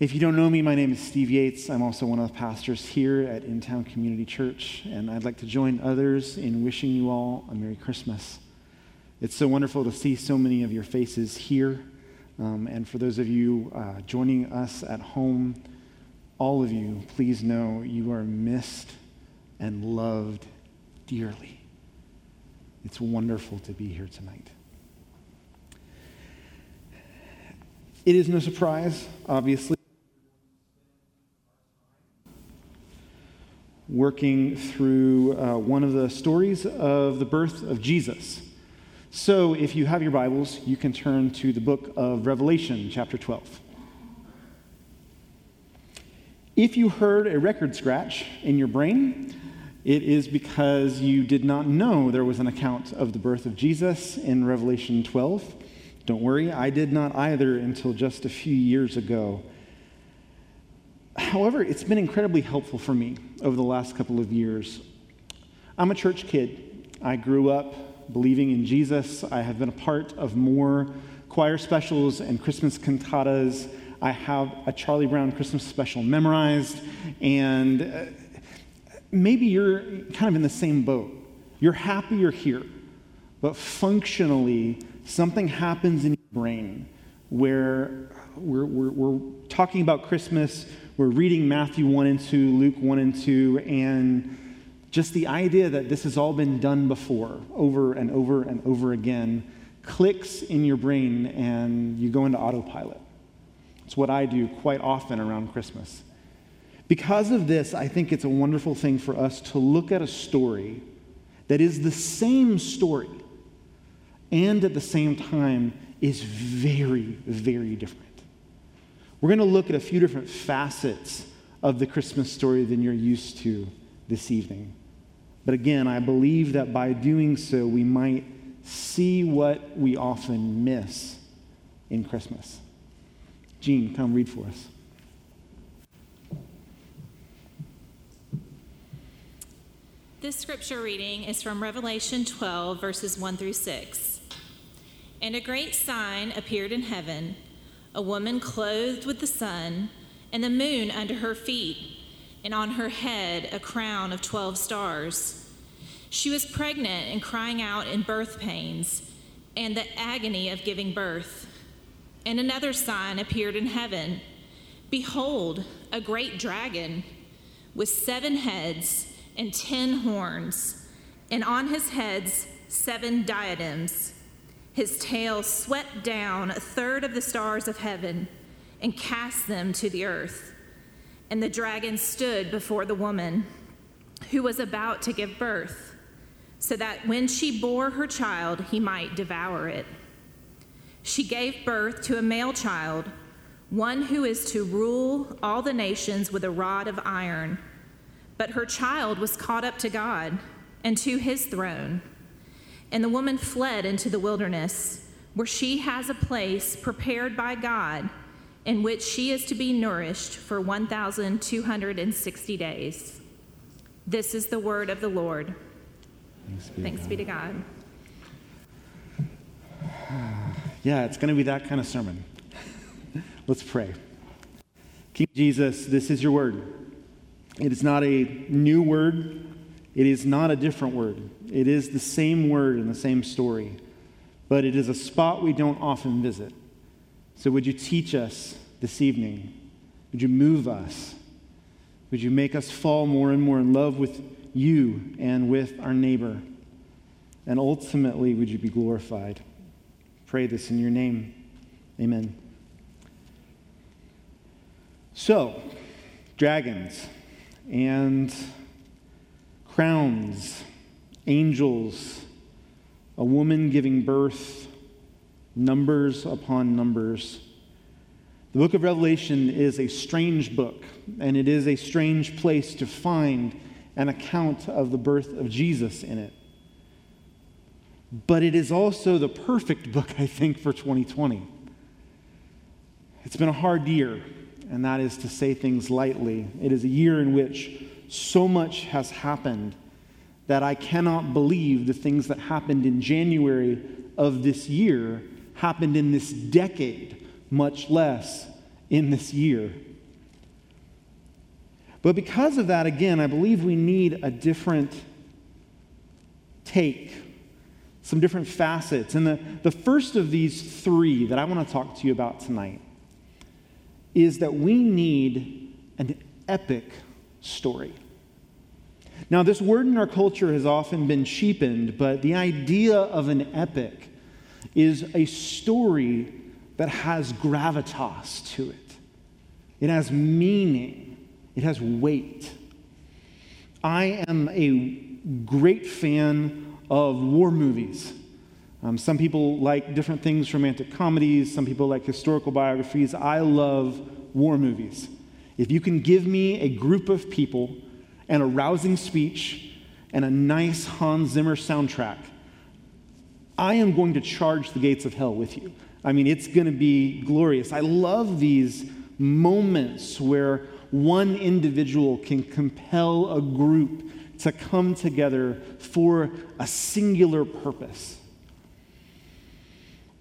If you don't know me, my name is Steve Yates. I'm also one of the pastors here at In Town Community Church, and I'd like to join others in wishing you all a Merry Christmas. It's so wonderful to see so many of your faces here, um, and for those of you uh, joining us at home, all of you, please know you are missed and loved dearly. It's wonderful to be here tonight. It is no surprise, obviously working through uh, one of the stories of the birth of Jesus. So, if you have your Bibles, you can turn to the book of Revelation, chapter 12. If you heard a record scratch in your brain, it is because you did not know there was an account of the birth of Jesus in Revelation 12. Don't worry, I did not either until just a few years ago. However, it's been incredibly helpful for me over the last couple of years. I'm a church kid. I grew up believing in Jesus. I have been a part of more choir specials and Christmas cantatas. I have a Charlie Brown Christmas special memorized. And uh, maybe you're kind of in the same boat. You're happy you're here, but functionally, something happens in your brain where we're, we're, we're talking about Christmas, we're reading Matthew 1 and 2, Luke 1 and 2, and just the idea that this has all been done before, over and over and over again, clicks in your brain and you go into autopilot. It's what I do quite often around Christmas. Because of this, I think it's a wonderful thing for us to look at a story that is the same story and at the same time is very, very different. We're going to look at a few different facets of the Christmas story than you're used to this evening. But again, I believe that by doing so, we might see what we often miss in Christmas. Gene, come read for us. This scripture reading is from Revelation 12, verses 1 through 6. And a great sign appeared in heaven a woman clothed with the sun, and the moon under her feet, and on her head a crown of 12 stars. She was pregnant and crying out in birth pains and the agony of giving birth. And another sign appeared in heaven Behold, a great dragon with seven heads and ten horns, and on his heads seven diadems his tail swept down a third of the stars of heaven and cast them to the earth. And the dragon stood before the woman who was about to give birth, so that when she bore her child, he might devour it. She gave birth to a male child, one who is to rule all the nations with a rod of iron. But her child was caught up to God and to his throne. And the woman fled into the wilderness, where she has a place prepared by God in which she is to be nourished for 1,260 days. This is the word of the Lord. Thanks be, Thanks to, be to God. Yeah, it's going to be that kind of sermon. Let's pray. King Jesus, this is your word. It is not a new word, it is not a different word. It is the same word and the same story, but it is a spot we don't often visit. So, would you teach us this evening? Would you move us? Would you make us fall more and more in love with you and with our neighbor? And ultimately, would you be glorified? Pray this in your name. Amen. So, dragons and crowns angels, a woman giving birth, numbers upon numbers. The book of Revelation is a strange book, and it is a strange place to find an account of the birth of Jesus in it. But it is also the perfect book, I think, for 2020. It's been a hard year, and that is to say things lightly. It is a year in which so much has happened that I cannot believe the things that happened in January of this year happened in this decade, much less in this year. But because of that, again, I believe we need a different take, some different facets. And the, the first of these three that I want to talk to you about tonight is that we need an epic story. Now, this word in our culture has often been cheapened, but the idea of an epic is a story that has gravitas to it. It has meaning, it has weight. I am a great fan of war movies. Um, some people like different things, romantic comedies, some people like historical biographies. I love war movies. If you can give me a group of people and a rousing speech and a nice Hans Zimmer soundtrack, I am going to charge the gates of hell with you. I mean, it's going to be glorious. I love these moments where one individual can compel a group to come together for a singular purpose.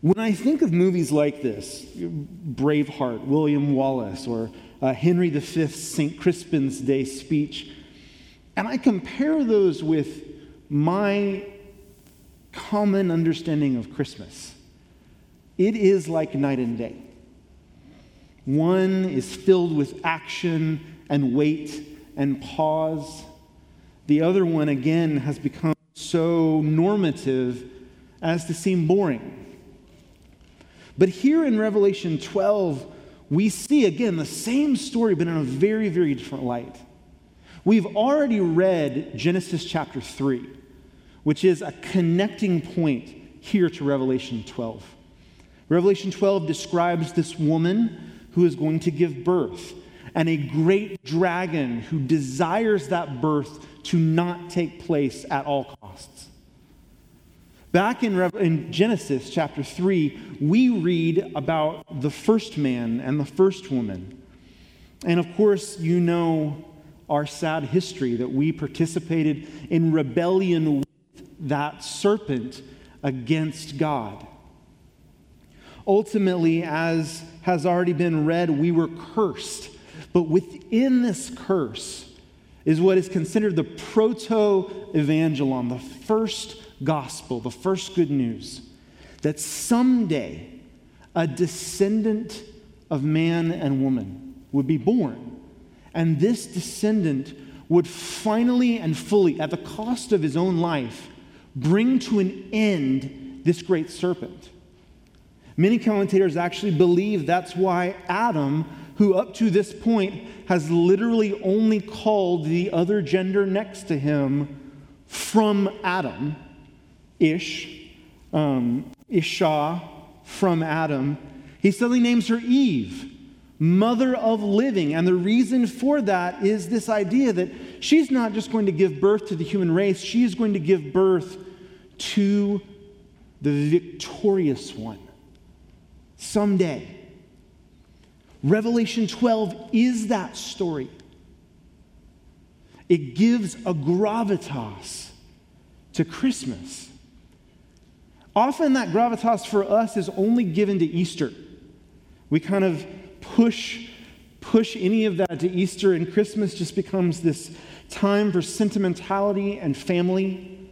When I think of movies like this, Braveheart, William Wallace, or uh, Henry V's St. Crispin's Day speech, and I compare those with my common understanding of Christmas, it is like night and day. One is filled with action and wait and pause. The other one, again, has become so normative as to seem boring. But here in Revelation 12, we see again the same story, but in a very, very different light. We've already read Genesis chapter 3, which is a connecting point here to Revelation 12. Revelation 12 describes this woman who is going to give birth and a great dragon who desires that birth to not take place at all costs. Back in, in, Genesis chapter 3, we read about the first man and the first woman. And of course, you know our sad history that we participated in rebellion with that serpent against God. Ultimately, as has already been read, we were cursed. But within this curse, is what is considered the proto evangelon, the first gospel, the first good news that someday a descendant of man and woman would be born. And this descendant would finally and fully, at the cost of his own life, bring to an end this great serpent. Many commentators actually believe that's why Adam who up to this point has literally only called the other gender next to him from Adam, Ish, um, Isha, from Adam. He suddenly names her Eve, mother of living. And the reason for that is this idea that she's not just going to give birth to the human race, she is going to give birth to the victorious one someday. Revelation 12 is that story. It gives a gravitas to Christmas. Often that gravitas for us is only given to Easter. We kind of push push any of that to Easter and Christmas just becomes this time for sentimentality and family.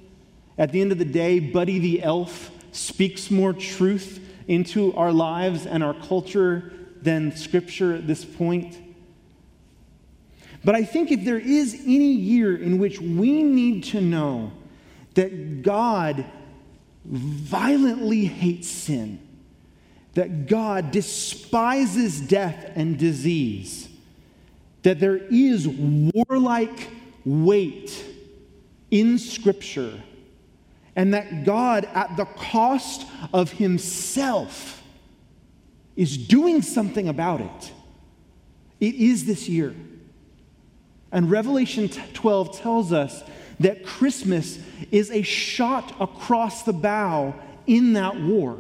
At the end of the day, Buddy the elf speaks more truth into our lives and our culture than Scripture at this point. But I think if there is any year in which we need to know that God violently hates sin, that God despises death and disease, that there is warlike weight in Scripture, and that God, at the cost of Himself, is doing something about it. It is this year. And Revelation 12 tells us that Christmas is a shot across the bow in that war.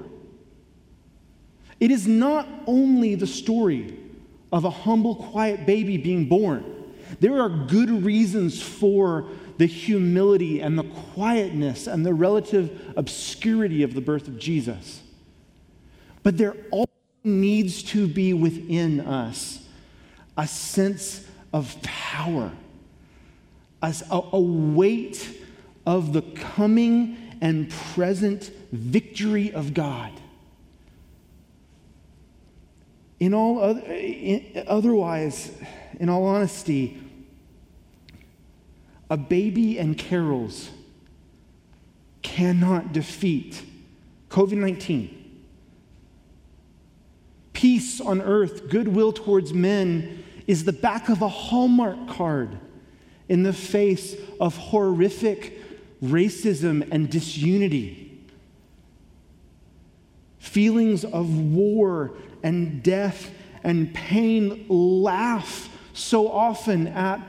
It is not only the story of a humble, quiet baby being born. There are good reasons for the humility and the quietness and the relative obscurity of the birth of Jesus. But there also needs to be within us a sense of power, a, a weight of the coming and present victory of God. In all other, in, otherwise, in all honesty, a baby and carols cannot defeat COVID 19. Peace on earth, goodwill towards men is the back of a Hallmark card in the face of horrific racism and disunity. Feelings of war and death and pain laugh so often at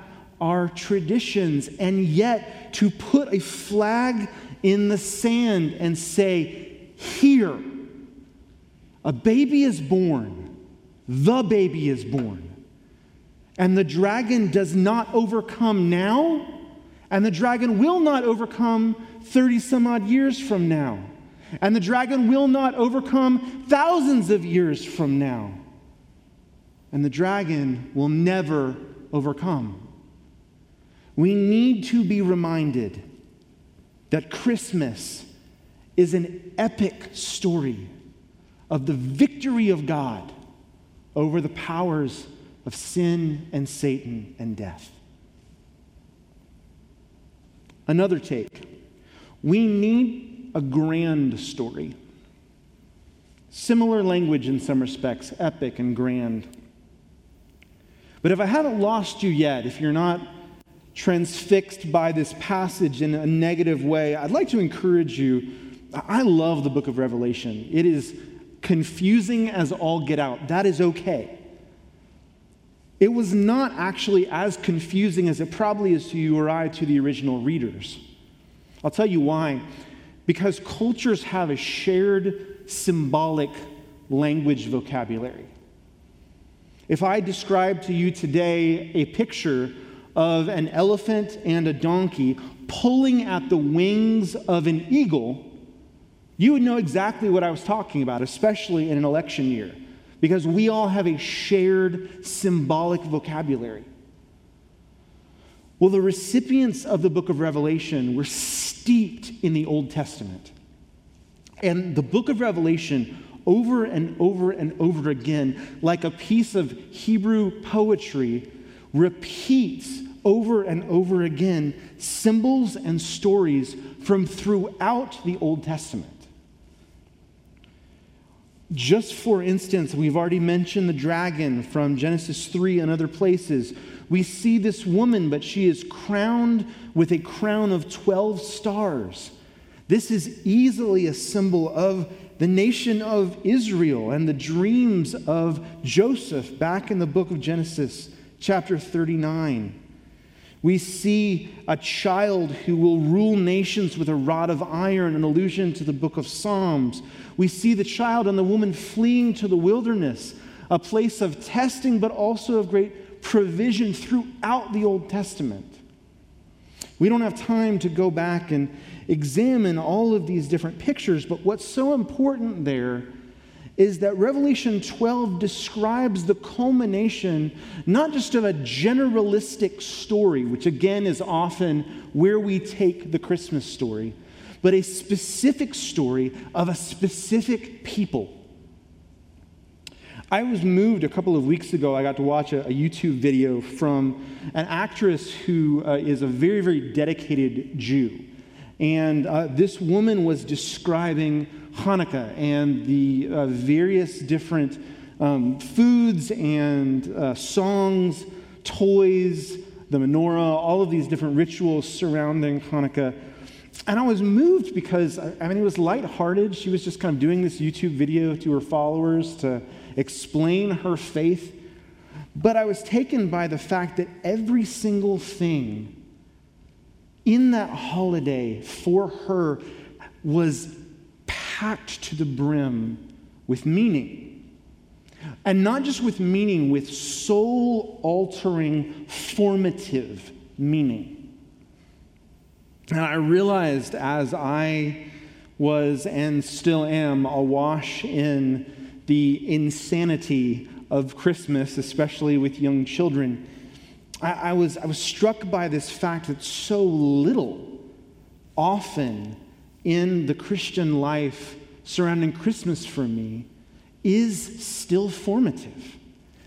our traditions, and yet to put a flag in the sand and say, Here, a baby is born, the baby is born. And the dragon does not overcome now, and the dragon will not overcome 30 some odd years from now. And the dragon will not overcome thousands of years from now. And the dragon will never overcome. We need to be reminded that Christmas is an epic story of the victory of God over the powers of sin and Satan and death. Another take we need a grand story. Similar language in some respects, epic and grand. But if I haven't lost you yet, if you're not transfixed by this passage in a negative way, I'd like to encourage you. I love the book of Revelation. It is confusing as all get out. That is okay. It was not actually as confusing as it probably is to you or I to the original readers. I'll tell you why. Because cultures have a shared symbolic language vocabulary. If I describe to you today a picture of an elephant and a donkey pulling at the wings of an eagle, you would know exactly what I was talking about, especially in an election year, because we all have a shared symbolic vocabulary. Well, the recipients of the book of Revelation were steeped in the Old Testament. And the book of Revelation, over and over and over again, like a piece of Hebrew poetry, repeats over and over again symbols and stories from throughout the Old Testament. Just for instance, we've already mentioned the dragon from Genesis 3 and other places. We see this woman, but she is crowned with a crown of 12 stars. This is easily a symbol of the nation of Israel and the dreams of Joseph back in the book of Genesis, chapter 39. We see a child who will rule nations with a rod of iron, an allusion to the book of Psalms. We see the child and the woman fleeing to the wilderness, a place of testing, but also of great provision throughout the Old Testament. We don't have time to go back and examine all of these different pictures, but what's so important there is that Revelation 12 describes the culmination not just of a generalistic story, which again is often where we take the Christmas story, but a specific story of a specific people. I was moved a couple of weeks ago. I got to watch a, a YouTube video from an actress who uh, is a very, very dedicated Jew. And uh, this woman was describing Hanukkah and the uh, various different um, foods and uh, songs, toys, the menorah, all of these different rituals surrounding Hanukkah. And I was moved because, I mean, it was lighthearted. She was just kind of doing this YouTube video to her followers to explain her faith. But I was taken by the fact that every single thing in that holiday for her was packed to the brim with meaning. And not just with meaning, with soul altering, formative meaning. And I realized as I was and still am awash in the insanity of Christmas, especially with young children, I, I, was, I was struck by this fact that so little often in the Christian life surrounding Christmas for me is still formative.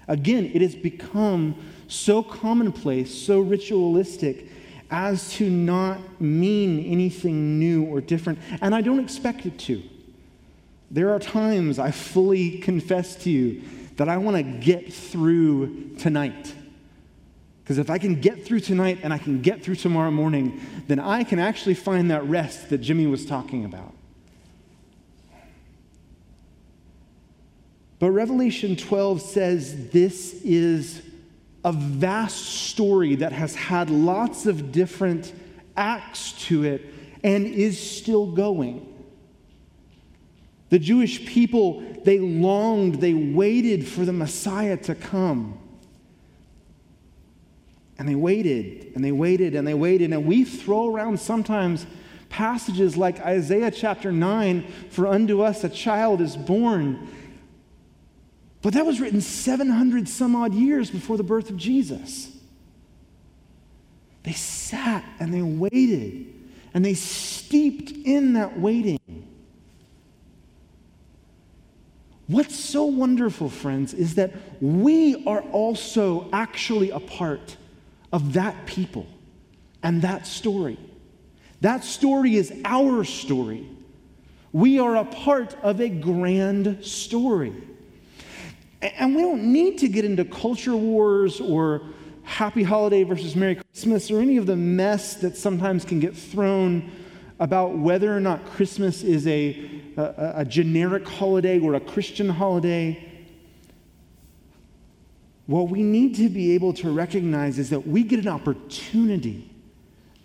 Again, it has become so commonplace, so ritualistic, as to not mean anything new or different. And I don't expect it to. There are times I fully confess to you that I want to get through tonight. Because if I can get through tonight and I can get through tomorrow morning, then I can actually find that rest that Jimmy was talking about. But Revelation 12 says this is a vast story that has had lots of different acts to it and is still going. The Jewish people, they longed, they waited for the Messiah to come. And they waited, and they waited, and they waited. And we throw around sometimes passages like Isaiah chapter 9 for unto us a child is born. But that was written 700 some odd years before the birth of Jesus. They sat and they waited, and they steeped in that waiting. What's so wonderful, friends, is that we are also actually a part of that people and that story. That story is our story. We are a part of a grand story. And we don't need to get into culture wars or happy holiday versus Merry Christmas or any of the mess that sometimes can get thrown about whether or not Christmas is a, a, a generic holiday or a Christian holiday. What we need to be able to recognize is that we get an opportunity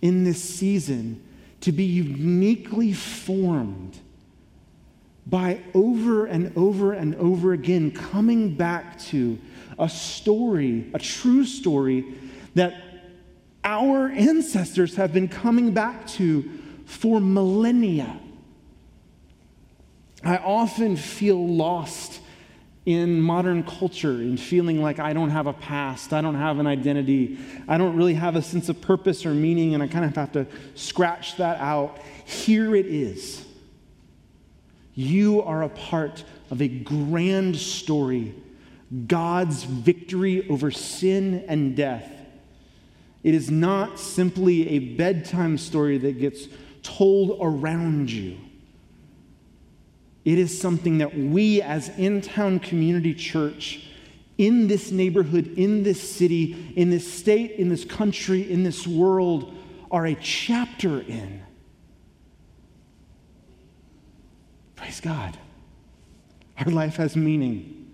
in this season to be uniquely formed by over and over and over again coming back to a story, a true story that our ancestors have been coming back to for millennia. I often feel lost in modern culture in feeling like I don't have a past, I don't have an identity, I don't really have a sense of purpose or meaning, and I kind of have to scratch that out. Here it is you are a part of a grand story God's victory over sin and death. It is not simply a bedtime story that gets told around you. It is something that we, as in town community church, in this neighborhood, in this city, in this state, in this country, in this world, are a chapter in. Praise God. Our life has meaning.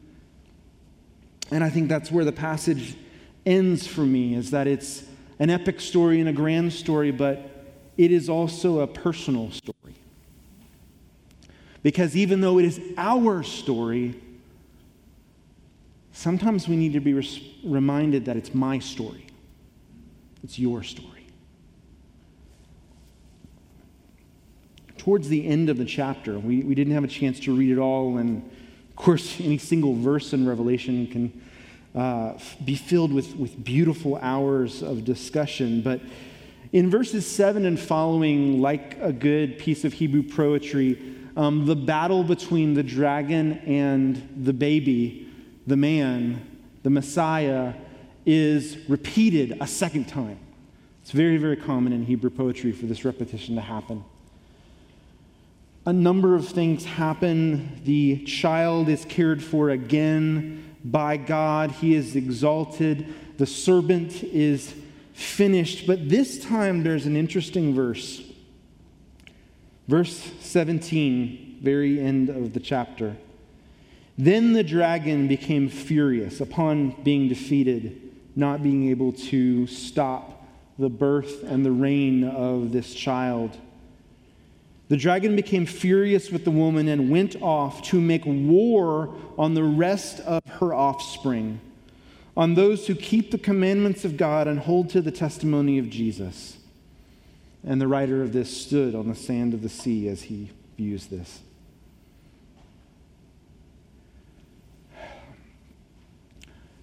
And I think that's where the passage ends for me is that it's an epic story and a grand story, but it is also a personal story. Because even though it is our story, sometimes we need to be res- reminded that it's my story, it's your story. Towards the end of the chapter. We, we didn't have a chance to read it all, and of course, any single verse in Revelation can uh, be filled with, with beautiful hours of discussion. But in verses 7 and following, like a good piece of Hebrew poetry, um, the battle between the dragon and the baby, the man, the Messiah, is repeated a second time. It's very, very common in Hebrew poetry for this repetition to happen a number of things happen. The child is cared for again by God, he is exalted, the servant is finished. But this time there's an interesting verse. Verse 17, very end of the chapter. Then the dragon became furious upon being defeated, not being able to stop the birth and the reign of this child. The dragon became furious with the woman and went off to make war on the rest of her offspring, on those who keep the commandments of God and hold to the testimony of Jesus. And the writer of this stood on the sand of the sea as he views this.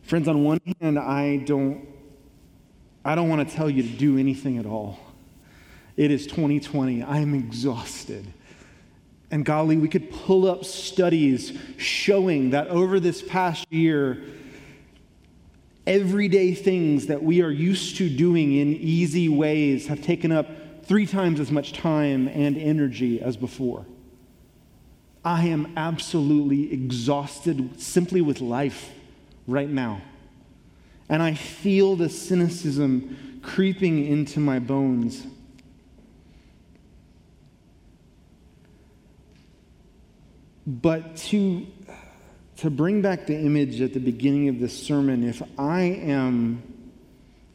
Friends, on one hand, I don't, I don't want to tell you to do anything at all. It is 2020. I am exhausted. And golly, we could pull up studies showing that over this past year, everyday things that we are used to doing in easy ways have taken up three times as much time and energy as before. I am absolutely exhausted simply with life right now. And I feel the cynicism creeping into my bones. But to, to bring back the image at the beginning of this sermon, if I am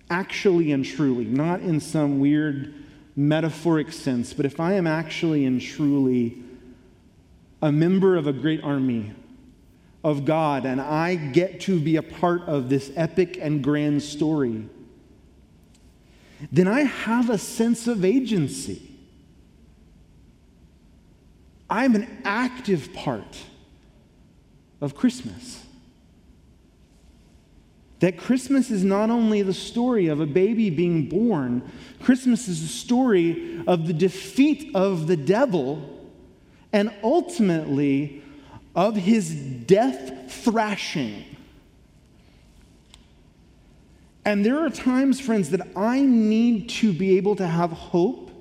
actually and truly, not in some weird metaphoric sense, but if I am actually and truly a member of a great army of God and I get to be a part of this epic and grand story, then I have a sense of agency. I'm an active part of Christmas. That Christmas is not only the story of a baby being born, Christmas is the story of the defeat of the devil and ultimately of his death thrashing. And there are times, friends, that I need to be able to have hope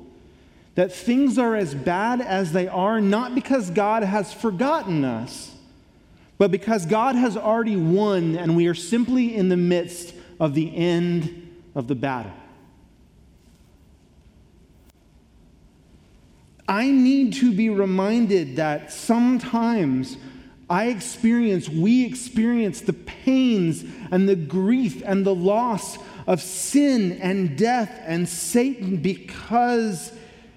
that things are as bad as they are, not because God has forgotten us, but because God has already won and we are simply in the midst of the end of the battle. I need to be reminded that sometimes I experience, we experience the pains and the grief and the loss of sin and death and Satan because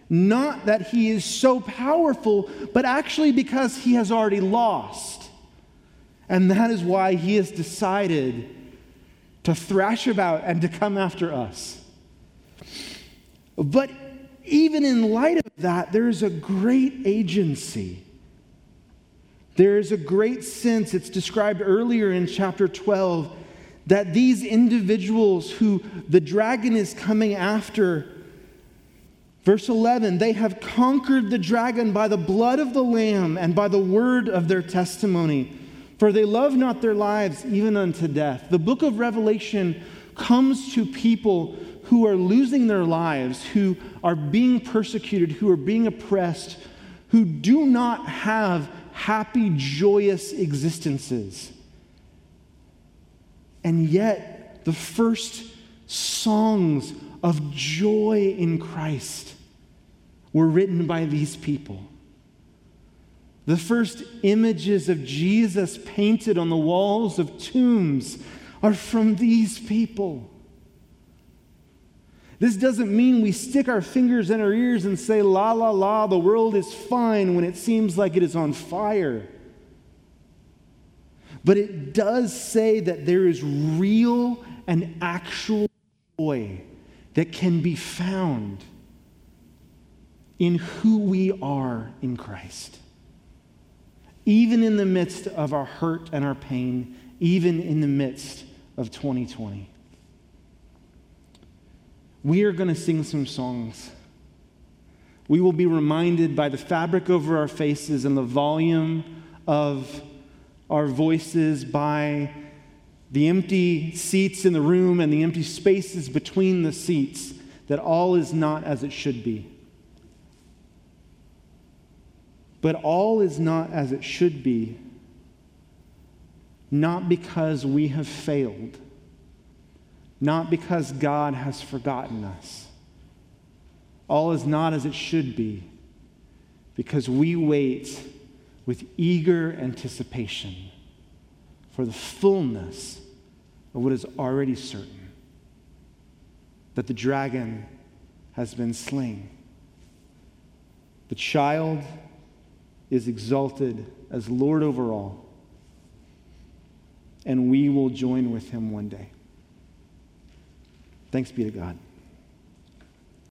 not that he is so powerful, but actually because he has already lost. And that is why he has decided to thrash about and to come after us. But even in light of that, there is a great agency. There is a great sense, it's described earlier in chapter 12, that these individuals who the dragon is coming after Verse 11, they have conquered the dragon by the blood of the Lamb and by the word of their testimony, for they love not their lives even unto death. The book of Revelation comes to people who are losing their lives, who are being persecuted, who are being oppressed, who do not have happy, joyous existences. And yet, the first songs of joy in Christ were written by these people. The first images of Jesus painted on the walls of tombs are from these people. This doesn't mean we stick our fingers in our ears and say, la, la, la, the world is fine when it seems like it is on fire. But it does say that there is real and actual joy that can be found in who we are in Christ. Even in the midst of our hurt and our pain, even in the midst of 2020. We are going to sing some songs. We will be reminded by the fabric over our faces and the volume of our voices, by the empty seats in the room and the empty spaces between the seats, that all is not as it should be. But all is not as it should be, not because we have failed, not because God has forgotten us. All is not as it should be because we wait with eager anticipation for the fullness of what is already certain that the dragon has been slain. The child is exalted as Lord over all, and we will join with him one day. Thanks be to God.